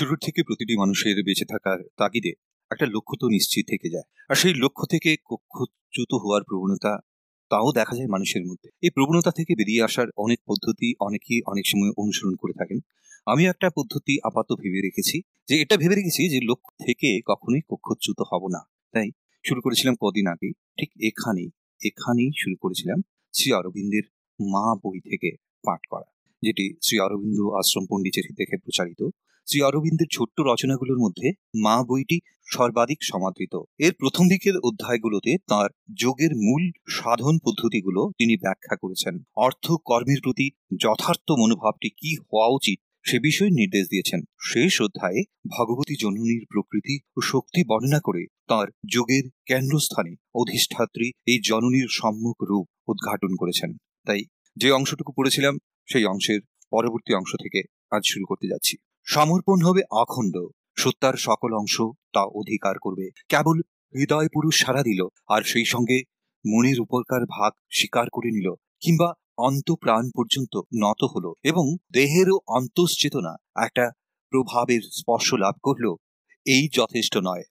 শুরুর থেকে প্রতিটি মানুষের বেঁচে থাকার তাগিদে একটা লক্ষ্য তো নিশ্চিত থেকে যায়। আর সেই লক্ষ্য থেকে কক্ষচ্যুত হওয়ার প্রবণতা তাও দেখা যায় মানুষের মধ্যে। এই প্রবণতা থেকে বেরিয়ে আসার অনেক পদ্ধতি অনেকেই অনেক সময় অনুসরণ করে থাকেন। আমি একটা পদ্ধতি আপাতত ভেবে রেখেছি যে এটা ভেবে রেখেছি যে লক্ষ্য থেকে কখনোই কক্ষচ্যুত হব না। তাই শুরু করেছিলাম কদিন আগে, ঠিক এখানেই এখানেই শুরু করেছিলাম শ্রী অরবিন্দের মা বই থেকে পাঠ করা, যেটি শ্রী অরবিন্দ আশ্রম পণ্ডিচেরি থেকে প্রচারিত। শ্রী অরবিন্দের ছোট্ট রচনাগুলোর মধ্যে মা বইটি সর্বাধিক সমাদৃত। এর প্রথম দিকের অধ্যায়গুলোতে তার যোগের মূল সাধন পদ্ধতিগুলো তিনি ব্যাখ্যা করেছেন। অর্থ কর্মের প্রতি যথার্থ মনোভাবটি কি হওয়া উচিত সে বিষয়ে নির্দেশ দিয়েছেন। শেষ অধ্যায়ে ভগবতী জননীর প্রকৃতি ও শক্তি বর্ণনা করে তার যোগের কেন্দ্রস্থানে অধিষ্ঠাত্রী এই জননীর সম্মুখ রূপ উদ্ঘাটন করেছেন। তাই যে অংশটুকু পড়েছিলাম, সেই অংশের পরবর্তী অংশ থেকে আজ শুরু করতে যাচ্ছি। সমর্পণ হবে অখণ্ড। সত্যার সকল অংশ তা অধিকার করবে। কেবল হৃদয় পুরুষ সারা দিল, আর সেই সঙ্গে মনের উপরকার ভাগ স্বীকার করে নিল, কিংবা অন্ত প্রাণ পর্যন্ত নত হলো, এবং দেহেরও অন্তশ্চেতনা একটা প্রভাবের স্পর্শ লাভ করল, এই যথেষ্ট নয়।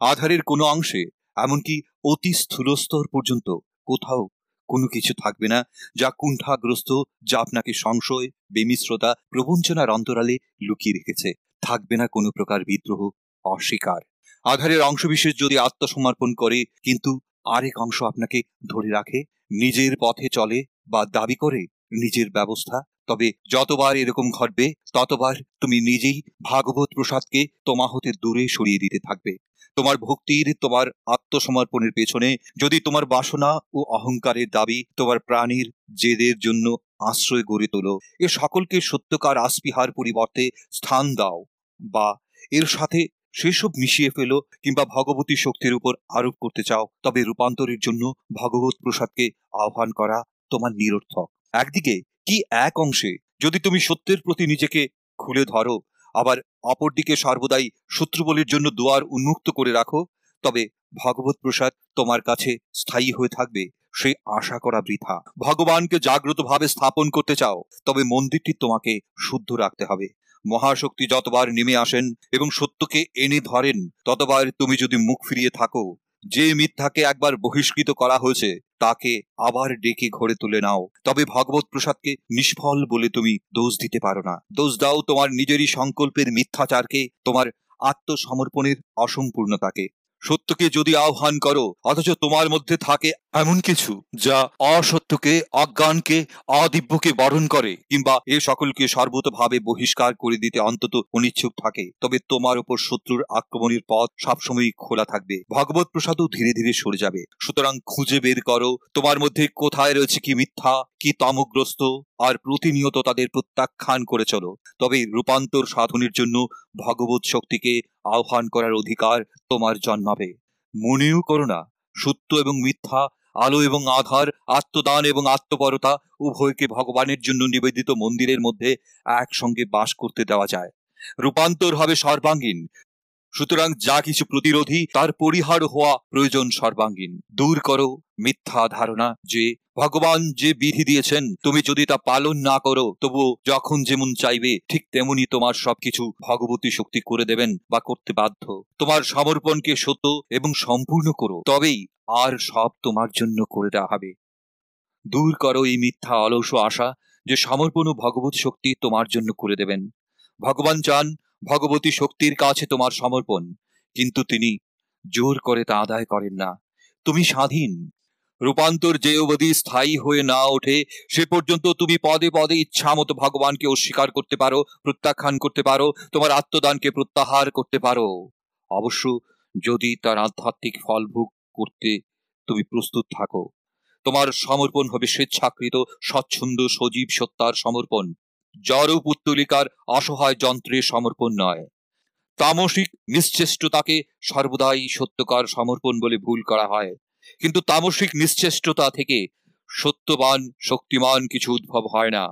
আধারের কোনো অংশে, এমনকি অতি স্থূলস্তর পর্যন্ত কোথাও কোনো কিছু থাকবে না। যা কুণ্ঠাগ্রস্ত, যা আপনাকে সংশয়, বেমিশ্রতা, প্রবঞ্চনার অন্তরালে লুকিয়ে রেখেছে। থাকবে না কোনো প্রকার বিদ্রোহ, অস্বীকার। আধারের অংশবিশেষ যদি আত্মসমর্পণ করে, কিন্তু আরেক অংশ আপনাকে ধরে রাখে, নিজের পথে চলে বা দাবি করে নিজের ব্যবস্থা। তবে যতবার এরকম ঘটবে, ততবার তুমি নিজেই ভাগবত প্রসাদকে তোমা হতে দূরে সরিয়ে দিতে থাকবে। তোমার ভক্তির, তোমার আত্মসমর্পণের পেছনে যদি তোমার বাসনা ও অহংকারের দাবি তোমার প্রাণীর জেদের জন্য আশ্রয় গড়ে তোলো, এ সকলকে সত্যকার আসপিহার পরিবর্তে স্থান দাও বা এর সাথে সেসব মিশিয়ে ফেলো কিংবা ভগবতী শক্তির উপর আরোপ করতে চাও, তবে রূপান্তরের জন্য ভগবত প্রসাদকে আহ্বান করা তোমার নিরর্থক। একদিকে কি এক অংশে যদি তুমি সত্যের প্রতি নিজেকে খুলে ধরো, আবার অপরদিকে সর্বদাই শত্রুবলির জন্য দুয়ার উন্মুক্ত করে রাখো, তবে ভগবত প্রসাদ তোমার কাছে স্থায়ী হয়ে থাকবে সেই আশা করা বৃথা। ভগবানকে জাগ্রতভাবে স্থাপন করতে চাও, তবে মন্দিরটি তোমাকে শুদ্ধ রাখতে হবে। মহাশক্তি যতবার নেমে আসেন এবং সত্যকে এনে ধরেন, ততবার তুমি যদি মুখ ফিরিয়ে থাকো যে মিথ্যাকে একবার বহিষ্কৃত করা হয়েছে, তাকে আবার ডেকে ঘরে তুলে নাও। তবে ভগবত প্রসাদকে নিষ্ফল বলে তুমি দোষ দিতে পারো না। দোষ দাও তোমার নিজেরই সংকল্পের মিথ্যাচারকে, তোমার আত্মসমর্পণের অসম্পূর্ণতাকে। সত্যকে যদি আহ্বান করো, অথচ তোমার মধ্যে থাকে এমন কিছু যা অসত্যকে, অজ্ঞানকে, অদিব্যকে বরণ করে, কিংবা এ সকলকে সর্বতভাবে বহিষ্কার করে দিতে অন্তত অনিচ্ছুক থাকে। তবে তোমার উপর শত্রুর আক্রমণের পথ সবসময় খোলা থাকবে। ভগবত প্রসাদও ধীরে ধীরে সরে যাবে। সুতরাং খুঁজে বের করো, তোমার মধ্যে কোথায় রয়েছে কি মিথ্যা, কি তামগ্রস্ত, আর প্রতিনিয়ত তাদের প্রত্যাখ্যান করে চলো। তবে রূপান্তর সাধনের জন্য ভগবত শক্তিকে আহ্বান করার অধিকার তোমার জন্মাবে। মনেও করো না সত্য এবং মিথ্যা, আলো এবং আধার, আত্মদান এবং আত্মপরতা উভয়কে ভগবানের জন্য নিবেদিত মন্দিরের মধ্যে একসঙ্গে বাস করতে দেওয়া যায়। রূপান্তর হবে সর্বাঙ্গীন সুতরাং যা কিছু প্রতিরোধী, তার পরিহার হওয়া প্রয়োজন সর্বাঙ্গীন। দূর করো মিথ্যা ধারণা যে, ভগবান যে বিধি দিয়েছেন, তুমি যদি তা পালন না করো তবু যখন যেমন চাইবে, ঠিক তেমনি তোমার সবকিছু ভগবতী শক্তি করে দেবেন বা করতে বাধ্য। তোমার সমর্পণকে সত্য এবং সম্পূর্ণ করো, তবেই আর সব তোমার জন্য করে দেওয়া হবে। দূর করো এই মিথ্যা অলস আশা যে, সমর্পণ ভগবত শক্তি তোমার জন্য করে দেবেন। ভগবান চান ভগবতী শক্তির কাছে তোমার সমর্পণ। কিন্তু তিনি জোর করে তা আদায় করেন না। তুমি স্বাধীন। রূপান্তর যে অবধি স্থায়ী হয়ে না ওঠে, সে পর্যন্ত তুমি পদে পদে ইচ্ছা মতো ভগবানকে অস্বীকার করতে পারো, প্রত্যাখ্যান করতে পারো, তোমার আত্মদানকে প্রত্যাহার করতে পারো। অবশ্য যদি তার আধ্যাত্মিক ফল ভোগ করতে তুমি প্রস্তুত থাকো, তোমার সমর্পণ হবে স্বেচ্ছাকৃত, স্বচ্ছন্দ, সজীব সত্তার সমর্পণ। জড় পুত্তলিকার অসহায় যন্ত্রের সমর্পণ নয়। তামসিক নিশ্চেষ্টতাকে সর্বদাই সত্যকার সমর্পণ বলে ভুল করা হয়। কিন্তু তামসিক নিশ্চেষ্টতা থেকে সত্যবান, শক্তিমান কিছু উদ্ভব হয় না।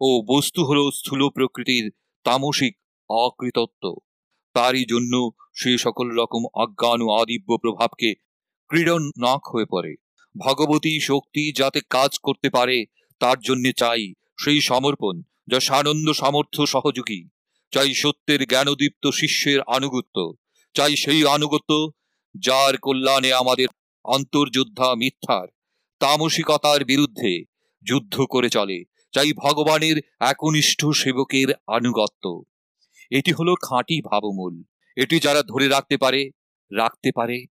ও বস্তু হল স্থূল প্রকৃতির তামসিক অকৃতত্ব। তারই জন্য সে সকল রকম অজ্ঞান ও আদিব্য প্রভাবকে ক্রীড়ন নখ হয়ে পড়ে। ভগবতী শক্তি যাতে কাজ করতে পারে, তার জন্য চাই সেই সমর্পণ। যা সানন্দ সামর্থ্য সহযোগী। চাই সত্যের জ্ঞানদীপ্ত শিষ্যের আনুগত্য। চাই সেই আনুগত্য যার কল্যাণে আমাদের অন্তর্যোদ্ধা মিথ্যার, তামসিকতার বিরুদ্ধে যুদ্ধ করে চলে। চাই ভগবানের একনিষ্ঠ সেবকের আনুগত্য। এটি হলো খাঁটি ভাবমূল। এটি যারা ধরে রাখতে পারে রাখতে পারে।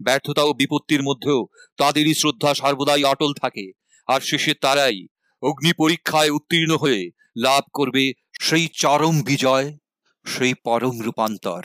ব্যর্থতা ও বিপত্তির মধ্যেও তাদেরই শ্রদ্ধা সর্বদাই অটল থাকে। আর শেষে তারাই অগ্নি পরীক্ষায় উত্তীর্ণ হয়ে লাভ করবে সেই চরম বিজয় সেই পরম রূপান্তর।